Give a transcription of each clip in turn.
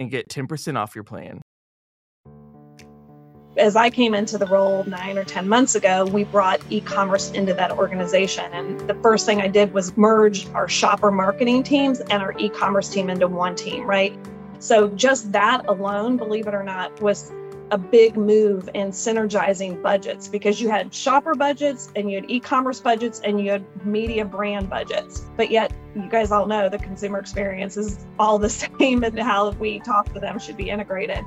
and get 10% off your plan. As I came into the role nine or 10 months ago, we brought e commerce into that organization. And the first thing I did was merge our shopper marketing teams and our e commerce team into one team, right? So just that alone, believe it or not, was a big move in synergizing budgets because you had shopper budgets and you had e-commerce budgets and you had media brand budgets. But yet you guys all know the consumer experience is all the same and how we talk to them should be integrated.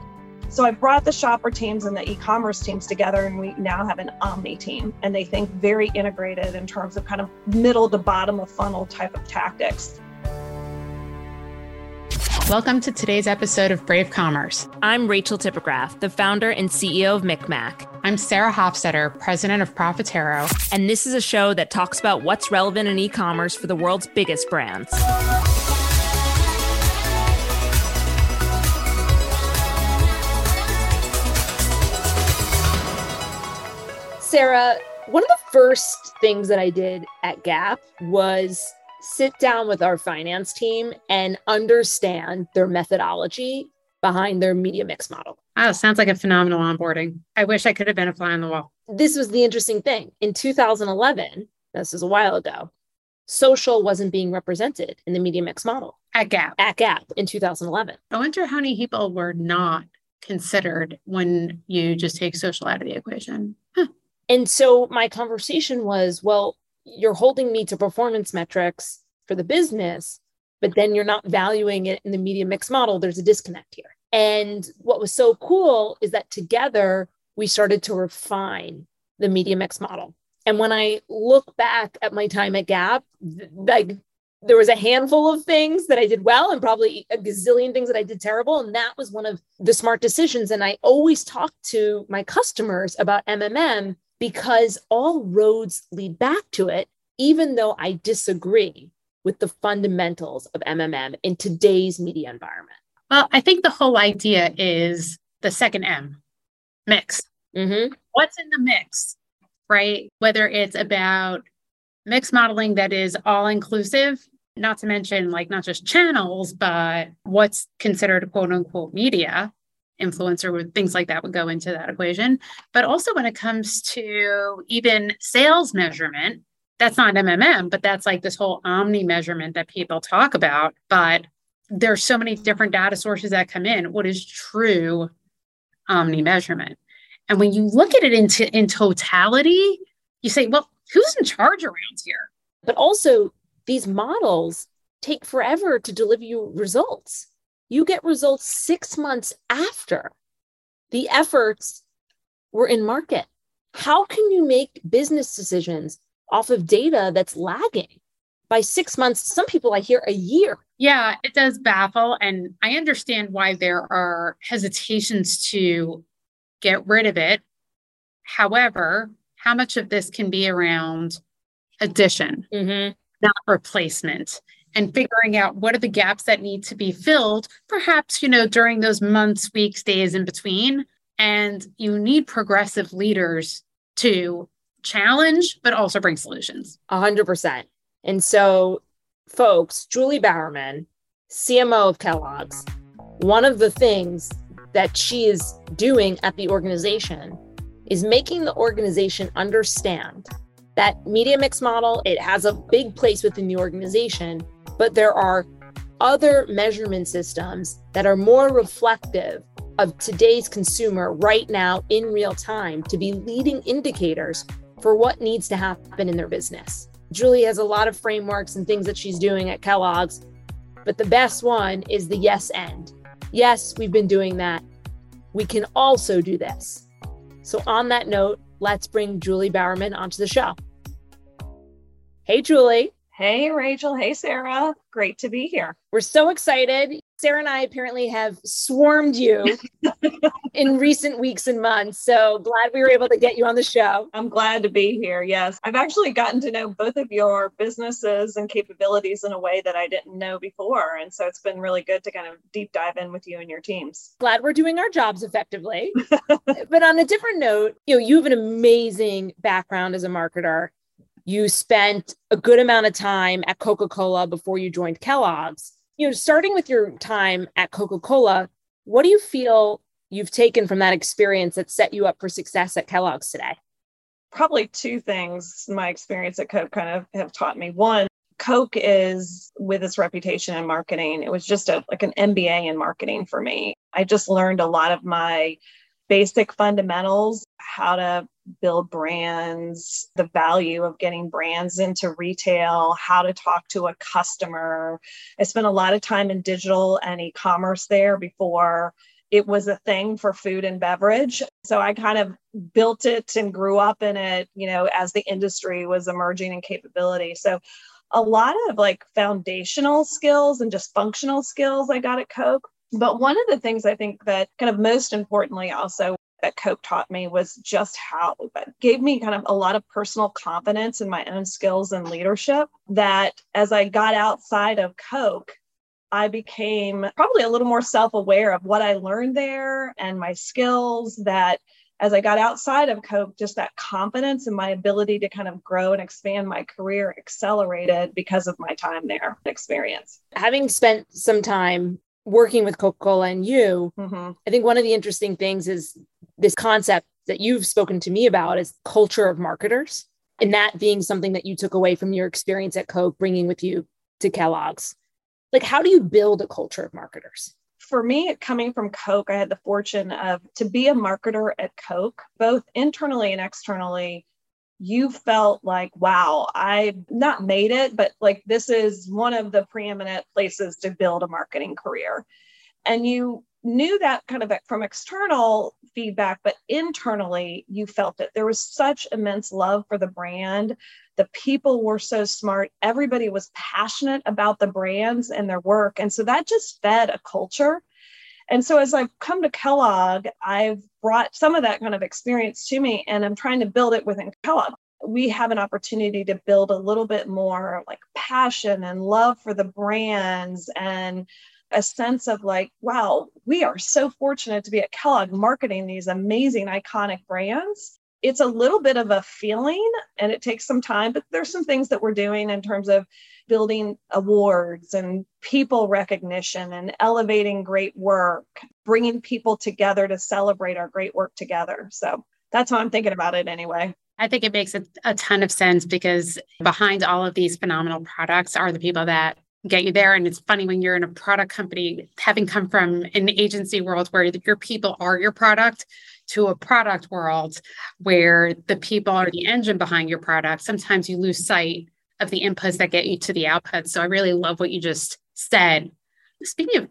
So i brought the shopper teams and the e-commerce teams together and we now have an omni team and they think very integrated in terms of kind of middle to bottom of funnel type of tactics Welcome to today's episode of Brave Commerce. I'm Rachel Tipograph, the founder and CEO of MikMak. I'm Sarah Hofstetter, president of Profitero. And this is a show that talks about what's relevant in e commerce for the world's biggest brands. Sarah, one of the first things that I did at Gap was sit down with our finance team and understand their methodology behind their media mix model. Oh, sounds like a phenomenal onboarding. I wish I could have been a fly on the wall. This was the interesting thing. In 2011, this is a while ago, social wasn't being represented in the media mix model. At Gap. At Gap in 2011. I wonder how many people were not considered when you just take social out of the equation. Huh. And so my conversation was, well, you're holding me to performance metrics for the business, but then you're not valuing it in the media mix model. There's a disconnect here. And what was so cool is that together we started to refine the media mix model. And when I look back at my time at Gap, like there was a handful of things that I did well and probably a gazillion things that I did terrible. And that was one of the smart decisions. And I always talk to my customers about MMM because all roads lead back to it, even though I disagree with the fundamentals of MMM in today's media environment. Well, I think the whole idea is the second M mix. Mm-hmm. What's in the mix, right? Whether it's about mix modeling that is all inclusive, not to mention like not just channels, but what's considered quote unquote media, influencer with things like that would go into that equation. But also when it comes to even sales measurement, that's not MMM, but that's like this whole omni measurement that people talk about. But there's so many different data sources that come in. What is true omni measurement? And when you look at it into in totality, you say, well, who's in charge around here? But also, these models take forever to deliver you results you get results six months after the efforts were in market. How can you make business decisions off of data that's lagging by six months? Some people I hear a year. Yeah, it does baffle. And I understand why there are hesitations to get rid of it. However, how much of this can be around addition, Mm-hmm. not replacement. And figuring out what are the gaps that need to be filled, perhaps, you know, during those months, weeks, days in between. And you need progressive leaders to challenge, but also bring solutions. A hundred percent. And so, folks, Julie Bowerman, CMO of Kellogg's, one of the things that she is doing at the organization is making the organization understand that media mix model it has a big place within the organization but there are other measurement systems that are more reflective of today's consumer right now in real time to be leading indicators for what needs to happen in their business. Julie has a lot of frameworks and things that she's doing at Kellogg's, but the best one is the yes end. Yes, we've been doing that. We can also do this. So, on that note, let's bring Julie Bowerman onto the show. Hey, Julie. Hey, Rachel. Hey, Sarah. Great to be here. We're so excited. Sarah and I apparently have swarmed you in recent weeks and months. So glad we were able to get you on the show. I'm glad to be here. Yes. I've actually gotten to know both of your businesses and capabilities in a way that I didn't know before. And so it's been really good to kind of deep dive in with you and your teams. Glad we're doing our jobs effectively. but on a different note, you know, you have an amazing background as a marketer. You spent a good amount of time at Coca Cola before you joined Kellogg's. You know, starting with your time at Coca Cola, what do you feel you've taken from that experience that set you up for success at Kellogg's today? Probably two things my experience at Coke kind of have taught me. One, Coke is with its reputation in marketing. It was just a like an MBA in marketing for me. I just learned a lot of my basic fundamentals, how to build brands, the value of getting brands into retail, how to talk to a customer. I spent a lot of time in digital and e commerce there before it was a thing for food and beverage. So I kind of built it and grew up in it, you know, as the industry was emerging in capability. So a lot of like foundational skills and just functional skills I got at Coke. But one of the things I think that kind of most importantly also that Coke taught me was just how it gave me kind of a lot of personal confidence in my own skills and leadership. That as I got outside of Coke, I became probably a little more self aware of what I learned there and my skills. That as I got outside of Coke, just that confidence and my ability to kind of grow and expand my career accelerated because of my time there experience. Having spent some time working with Coca Cola and you, mm-hmm. I think one of the interesting things is this concept that you've spoken to me about is culture of marketers, and that being something that you took away from your experience at Coke, bringing with you to Kellogg's. Like, how do you build a culture of marketers? For me, coming from Coke, I had the fortune of to be a marketer at Coke, both internally and externally. You felt like, wow, I not made it, but like this is one of the preeminent places to build a marketing career. And you knew that kind of from external feedback, but internally you felt it. There was such immense love for the brand. The people were so smart. Everybody was passionate about the brands and their work. And so that just fed a culture. And so as I've come to Kellogg, I've brought some of that kind of experience to me and I'm trying to build it within Kellogg. We have an opportunity to build a little bit more like passion and love for the brands and a sense of like, wow, we are so fortunate to be at Kellogg marketing these amazing, iconic brands. It's a little bit of a feeling and it takes some time, but there's some things that we're doing in terms of building awards and people recognition and elevating great work, bringing people together to celebrate our great work together. So that's how I'm thinking about it anyway. I think it makes a, a, ton of sense because behind all of these phenomenal products are the people that get you there. And it's funny when you're in a product company, having come from an agency world where your people are your product to a product world where the people are the engine behind your product, sometimes you lose sight of the inputs that get you to the outputs. So I really love what you just said. Speaking of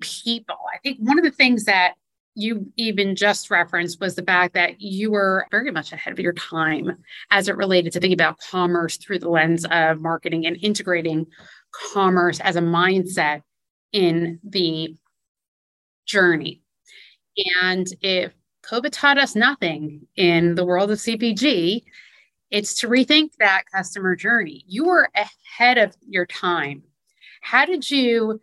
people, I think one of the things that you even just referenced was the fact that you were very much ahead of your time as it related to thinking about commerce through the lens of marketing and integrating commerce as a mindset in the journey. And if COVID taught us nothing in the world of CPG, It's to rethink that customer journey. You were ahead of your time. How did you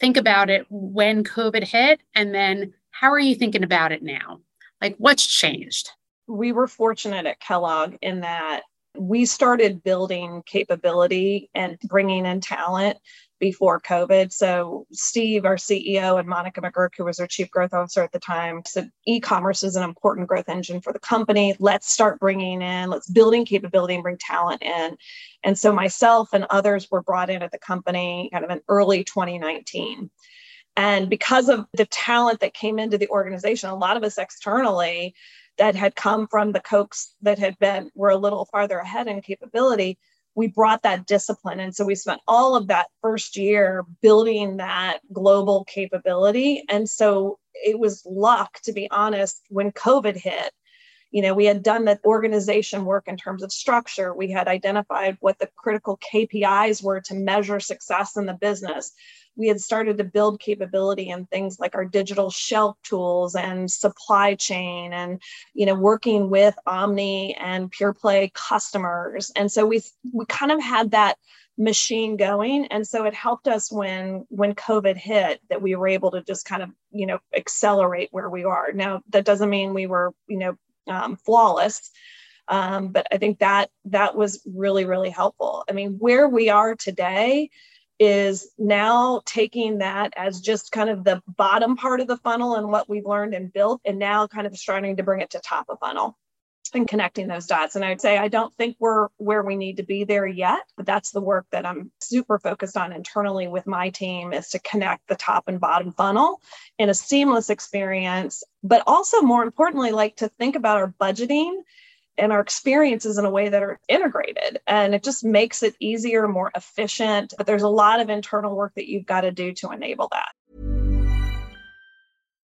think about it when COVID hit? And then how are you thinking about it now? Like, what's changed? We were fortunate at Kellogg in that we started building capability and bringing in talent before COVID. So, Steve, our CEO, and Monica McGurk, who was our chief growth officer at the time, said e commerce is an important growth engine for the company. Let's start bringing in, let's building capability and bring talent in. And so, myself and others were brought in at the company kind of in early 2019. And because of the talent that came into the organization, a lot of us externally that had come from the Cokes that had been were a little farther ahead in capability we brought that discipline. And so we spent all of that first year building that global capability. And so it was luck, to be honest, when COVID hit. You know, we had done the organization work in terms of structure. We had identified what the critical KPIs were to measure success in the business we had started to build capability in things like our digital shelf tools and supply chain and you know working with omni and pure play customers. And so we we kind of had that machine going. And so it helped us when when covid hit that we were able to just kind of you know accelerate where we are. Now that doesn't mean we were you know um, flawless um, but i think that that was really really helpful. I mean where we are today is now taking that as just kind of the bottom part of the funnel and what we've learned and built, and now kind of starting to bring it to top of funnel and connecting those dots. And I'd say I don't think we're where we need to be there yet, but that's the work that I'm super focused on internally with my team is to connect the top and bottom funnel in a seamless experience, but also more importantly, like to think about our budgeting and our experiences in a way that are integrated. And it just makes it easier more efficient but there's a lot of internal work that you've got to do to enable that.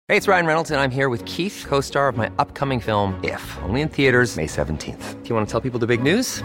Hey it's ryan reynolds and i'm here with keith co-star of my upcoming film if only in theaters may 17th do you want to tell people the big news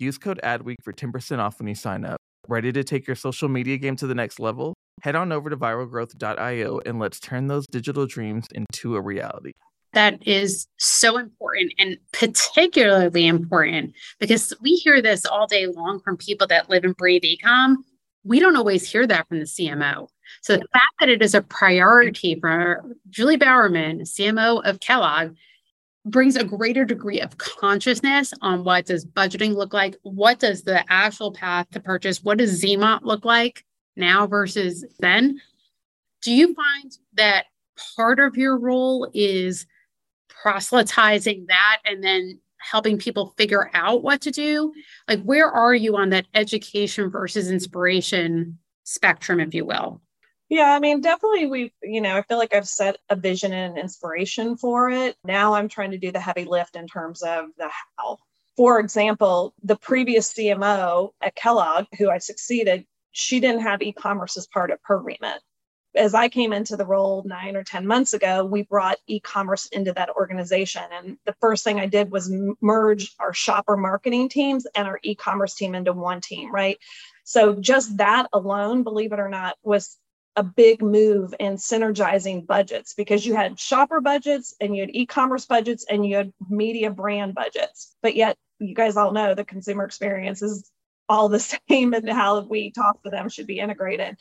Use code ADWEEK for 10% off when you sign up. Ready to take your social media game to the next level? Head on over to viralgrowth.io and let's turn those digital dreams into a reality. That is so important and particularly important because we hear this all day long from people that live and breathe ecom. We don't always hear that from the CMO. So the fact that it is a priority for Julie Bowerman, CMO of Kellogg, brings a greater degree of consciousness on what does budgeting look like what does the actual path to purchase what does zmot look like now versus then? Do you find that part of your role is proselytizing that and then helping people figure out what to do? Like where are you on that education versus inspiration spectrum if you will yeah, I mean, definitely we've, you know, I feel like I've set a vision and inspiration for it. Now I'm trying to do the heavy lift in terms of the how. For example, the previous CMO at Kellogg, who I succeeded, she didn't have e commerce as part of her remit. As I came into the role nine or 10 months ago, we brought e commerce into that organization. And the first thing I did was merge our shopper marketing teams and our e commerce team into one team, right? So just that alone, believe it or not, was a big move in synergizing budgets because you had shopper budgets and you had e-commerce budgets and you had media brand budgets. But yet you guys all know the consumer experience is all the same and how we talk to them should be integrated.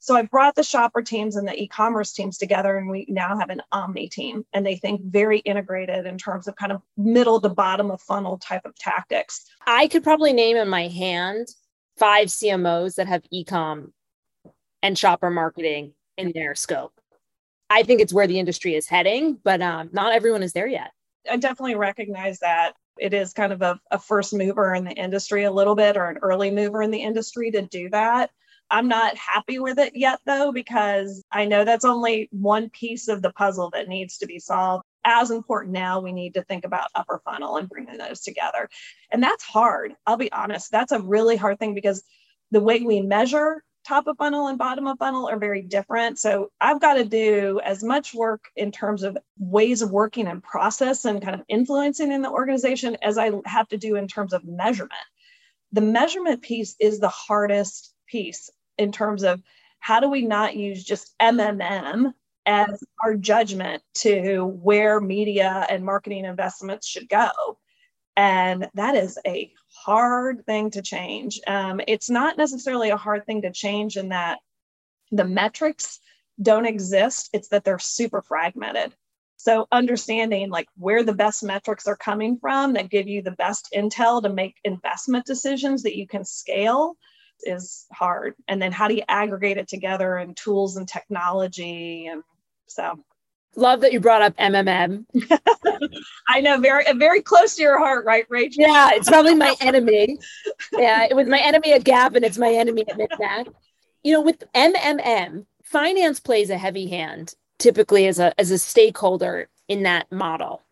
So i brought the shopper teams and the e-commerce teams together and we now have an omni team and they think very integrated in terms of kind of middle to bottom of funnel type of tactics. I could probably name in my hand five cmos that have e-com and shopper marketing in their scope. I think it's where the industry is heading, but um, not everyone is there yet. I definitely recognize that it is kind of a, a first mover in the industry a little bit or an early mover in the industry to do that. I'm not happy with it yet, though, because I know that's only one piece of the puzzle that needs to be solved. As important now, we need to think about upper funnel and bringing those together. And that's hard. I'll be honest, that's a really hard thing because the way we measure top of funnel and bottom of funnel are very different. So I've got to do as much work in terms of ways of working and process and kind of influencing in the organization as I have to do in terms of measurement. The measurement piece is the hardest piece in terms of how do we not use just MMM as our judgment to where media and marketing investments should go. And that is a hard thing to change. Um, it's not necessarily a hard thing to change in that the metrics don't exist, it's that they're super fragmented. So, understanding like where the best metrics are coming from that give you the best intel to make investment decisions that you can scale is hard. And then, how do you aggregate it together and tools and technology? And so, Love that you brought up MMM. I know, very very close to your heart, right, Rachel? Yeah, it's probably my enemy. Yeah, it was my enemy at Gap, and it's my enemy at MikMak. You know, with MMM, finance plays a heavy hand typically as a as a stakeholder in that model.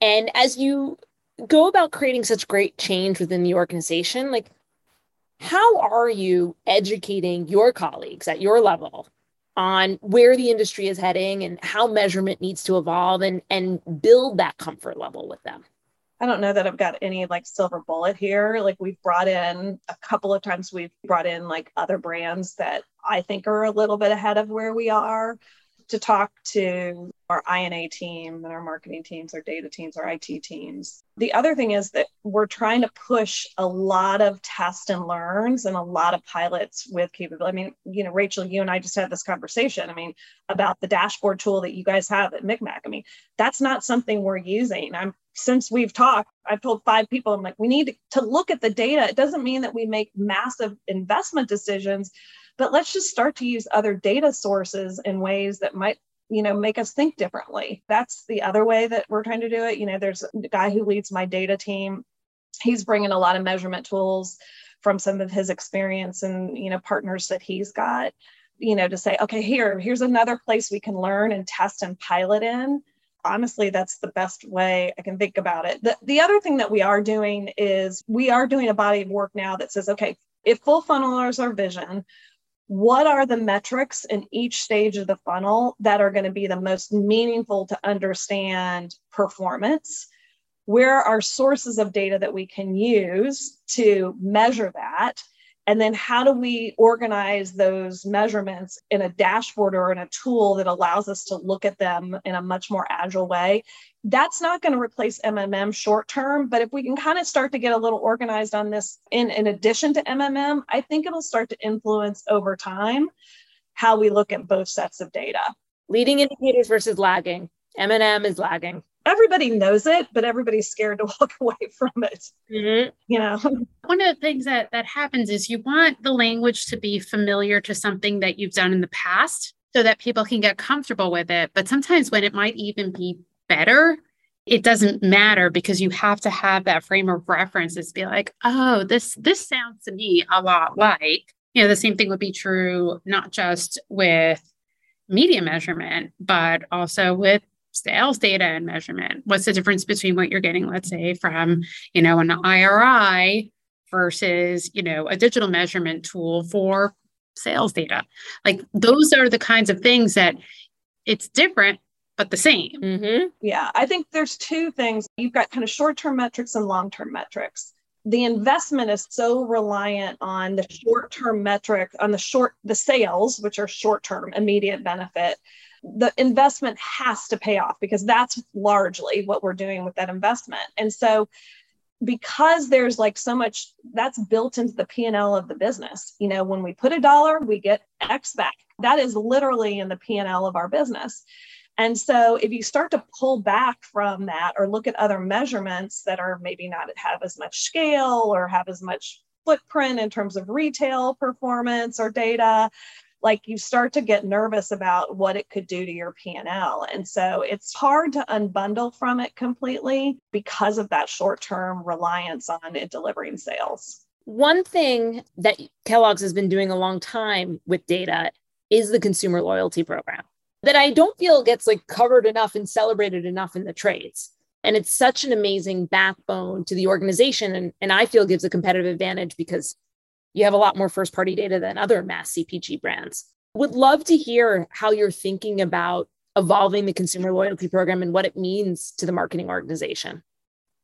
And as you go about creating such great change within the organization, like how are you educating your colleagues at your level on where the industry is heading and how measurement needs to evolve and and build that comfort level with them I don't know that I've got any like silver bullet here. Like we've brought in a couple of times, we've brought in like other brands that I think are a little bit ahead of where we are to talk to our INA team and our marketing teams, our data teams, our IT teams. The other thing is that we're trying to push a lot of test and learns and a lot of pilots with capability. I mean, you know, Rachel, you and I just had this conversation. I mean, about the dashboard tool that you guys have at MikMak. I mean, that's not something we're using. I'm since we've talked, I've told five people, I'm like, we need to look at the data. It doesn't mean that we make massive investment decisions, but let's just start to use other data sources in ways that might you know make us think differently. That's the other way that we're trying to do it. You know there's a guy who leads my data team. He's bringing a lot of measurement tools from some of his experience and you know partners that he's got you know to say okay here here's another place we can learn and test and pilot in. Honestly that's the best way i can think about it. The, the other thing that we are doing is we are doing a body of work now that says okay if full funnel is our vision what are the metrics in each stage of the funnel that are going to be the most meaningful to understand performance? Where are sources of data that we can use to measure that? And then how do we organize those measurements in a dashboard or in a tool that allows us to look at them in a much more agile way? That's not going to replace MMM short term, but if we can kind of start to get a little organized on this in, in addition to MMM, I think it'll start to influence over time how we look at both sets of data. Leading indicators versus lagging. M&M is lagging everybody knows it, but everybody's scared to walk away from it. Mm-hmm. You know, one of the things that that happens is you want the language to be familiar to something that you've done in the past, so that people can get comfortable with it. But sometimes when it might even be better, it doesn't matter because you have to have that frame of reference. Is be like, oh, this this sounds to me a lot like. You know, the same thing would be true not just with media measurement, but also with sales data and measurement what's the difference between what you're getting let's say from you know an iri versus you know a digital measurement tool for sales data? Like those are the kinds of things that it's different but the same. Mm-hmm. yeah i think there's two things. You've got kind of short-term metrics and long-term metrics. The investment is so reliant on the short-term metric on the short the sales which are short-term immediate benefit the investment has to pay off because that's largely what we're doing with that investment. And so because there's like so much that's built into the P&L of the business. You know, when we put a dollar, we get X back. That is literally in the P&L of our business. And so if you start to pull back from that or look at other measurements that are maybe not have as much scale or have as much footprint in terms of retail performance or data, like you start to get nervous about what it could do to your P&L. And so it's hard to unbundle from it completely because of that short-term reliance on it delivering sales. One thing that Kellogg's has been doing a long time with data is the consumer loyalty program that I don't feel gets like covered enough and celebrated enough in the trades. And it's such an amazing backbone to the organization. And, and I feel gives a competitive advantage because you have a lot more first party data than other mass CPG brands. Would love to hear how you're thinking about evolving the consumer loyalty program and what it means to the marketing organization.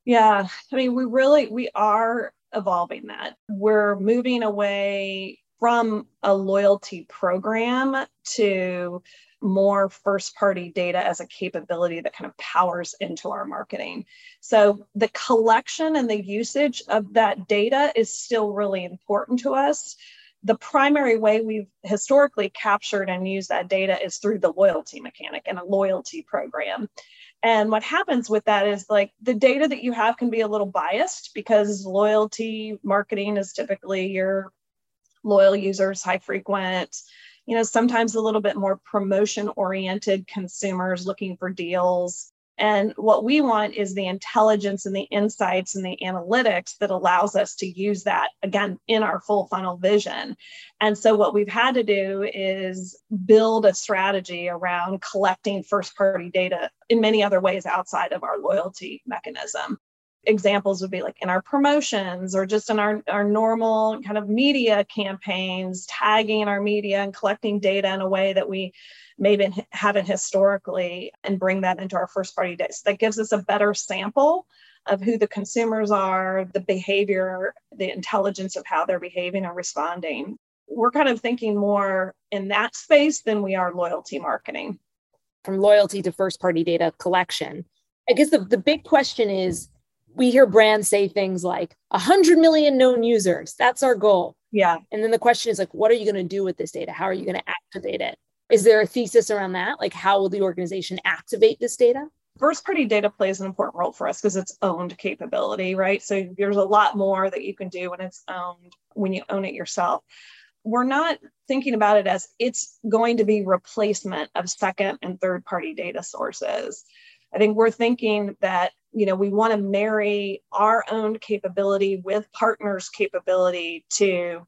Yeah, I mean, we really we are evolving that. We're moving away from a loyalty program to more first party data as a capability that kind of powers into our marketing. So the collection and the usage of that data is still really important to us. The primary way we've historically captured and used that data is through the loyalty mechanic and a loyalty program. And what happens with that is like the data that you have can be a little biased because loyalty marketing is typically your loyal users, high frequent, you know, sometimes a little bit more promotion oriented consumers looking for deals. And what we want is the intelligence and the insights and the analytics that allows us to use that again in our full funnel vision. And so, what we've had to do is build a strategy around collecting first party data in many other ways outside of our loyalty mechanism examples would be like in our promotions or just in our, our normal kind of media campaigns, tagging our media and collecting data in a way that we maybe haven't historically and bring that into our first party data. So that gives us a better sample of who the consumers are, the behavior, the intelligence of how they're behaving and responding. We're kind of thinking more in that space than we are loyalty marketing. From loyalty to first party data collection. I guess the, the big question is we hear brands say things like 100 million known users that's our goal. Yeah. And then the question is like what are you going to do with this data? How are you going to activate it? Is there a thesis around that? Like how will the organization activate this data? First party data plays an important role for us because it's owned capability right? So there's a lot more that you can do when it's owned when you own it yourself. We're not thinking about it as it's going to be replacement of second and third party data sources I think we're thinking that you know we want to marry our own capability with partners capability to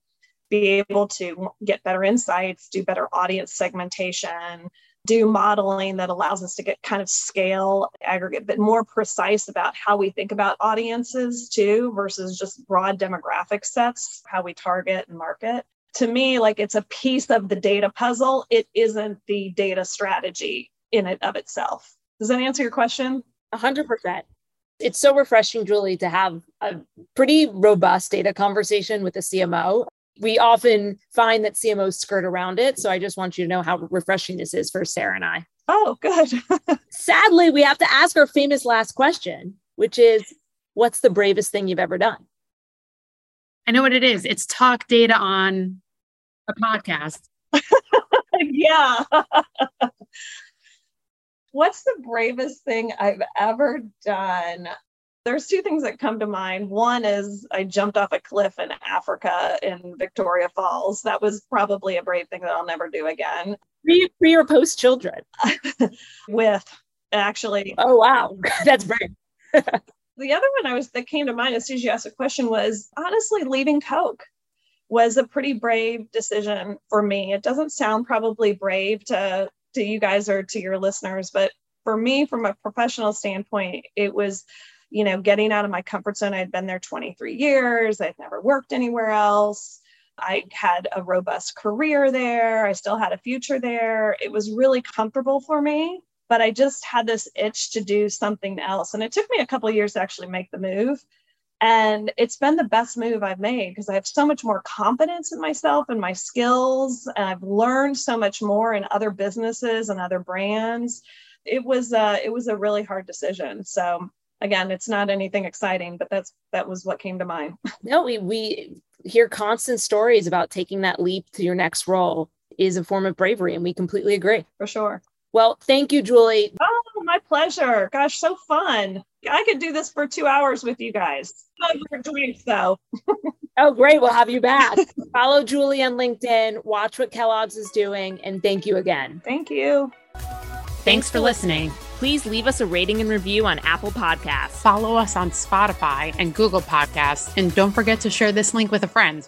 be able to get better insights do better audience segmentation do modeling that allows us to get kind of scale aggregate but more precise about how we think about audiences too versus just broad demographic sets how we target and market. To me like it's a piece of the data puzzle. It isn't the data strategy in it of itself does that answer your question? 100%. It's so refreshing, Julie, to have a pretty robust data conversation with the CMO. We often find that CMOs skirt around it. So I just want you to know how refreshing this is for Sarah and I. Oh, good. Sadly, we have to ask our famous last question, which is what's the bravest thing you've ever done? I know what it is. It's talk data on a podcast. yeah. What's the bravest thing I've ever done? There's two things that come to mind. One is I jumped off a cliff in Africa in Victoria Falls. That was probably a brave thing that I'll never do again. Pre, pre or post children? With actually. Oh, wow. That's brave. the other one I was that came to mind as soon as you asked the question was honestly leaving Coke was a pretty brave decision for me. It doesn't sound probably brave to to you guys or to your listeners, but for me, from a professional standpoint, it was, you know, getting out of my comfort zone. I'd been there 23 years, I'd never worked anywhere else. I had a robust career there. I still had a future there. It was really comfortable for me, but I just had this itch to do something else. And it took me a couple years to actually make the move. And it's been the best move I've made because I have so much more confidence in myself and my skills. And I've learned so much more in other businesses and other brands. It was uh, it was a really hard decision. So again, it's not anything exciting, but that's that was what came to mind. No, we we hear constant stories about taking that leap to your next role is a form of bravery, and we completely agree. For sure. Well, thank you, Julie. Oh, my pleasure. Gosh, so fun. I could do this for two hours with you guys. Over drinks, though. Oh, great. We'll have you back. Follow Julie on LinkedIn, watch what Kellogg's is doing, and thank you again. Thank you. Thanks for listening. Please leave us a rating and review on Apple Podcasts. Follow us on Spotify and Google Podcasts. And don't forget to share this link with a friend.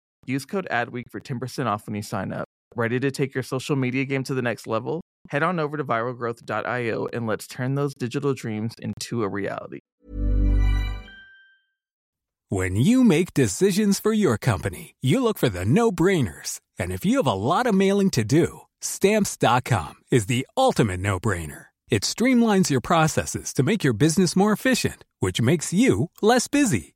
Use code ADWEEK for 10% off when you sign up. Ready to take your social media game to the next level? Head on over to viralgrowth.io and let's turn those digital dreams into a reality. When you make decisions for your company, you look for the no brainers. And if you have a lot of mailing to do, stamps.com is the ultimate no brainer. It streamlines your processes to make your business more efficient, which makes you less busy.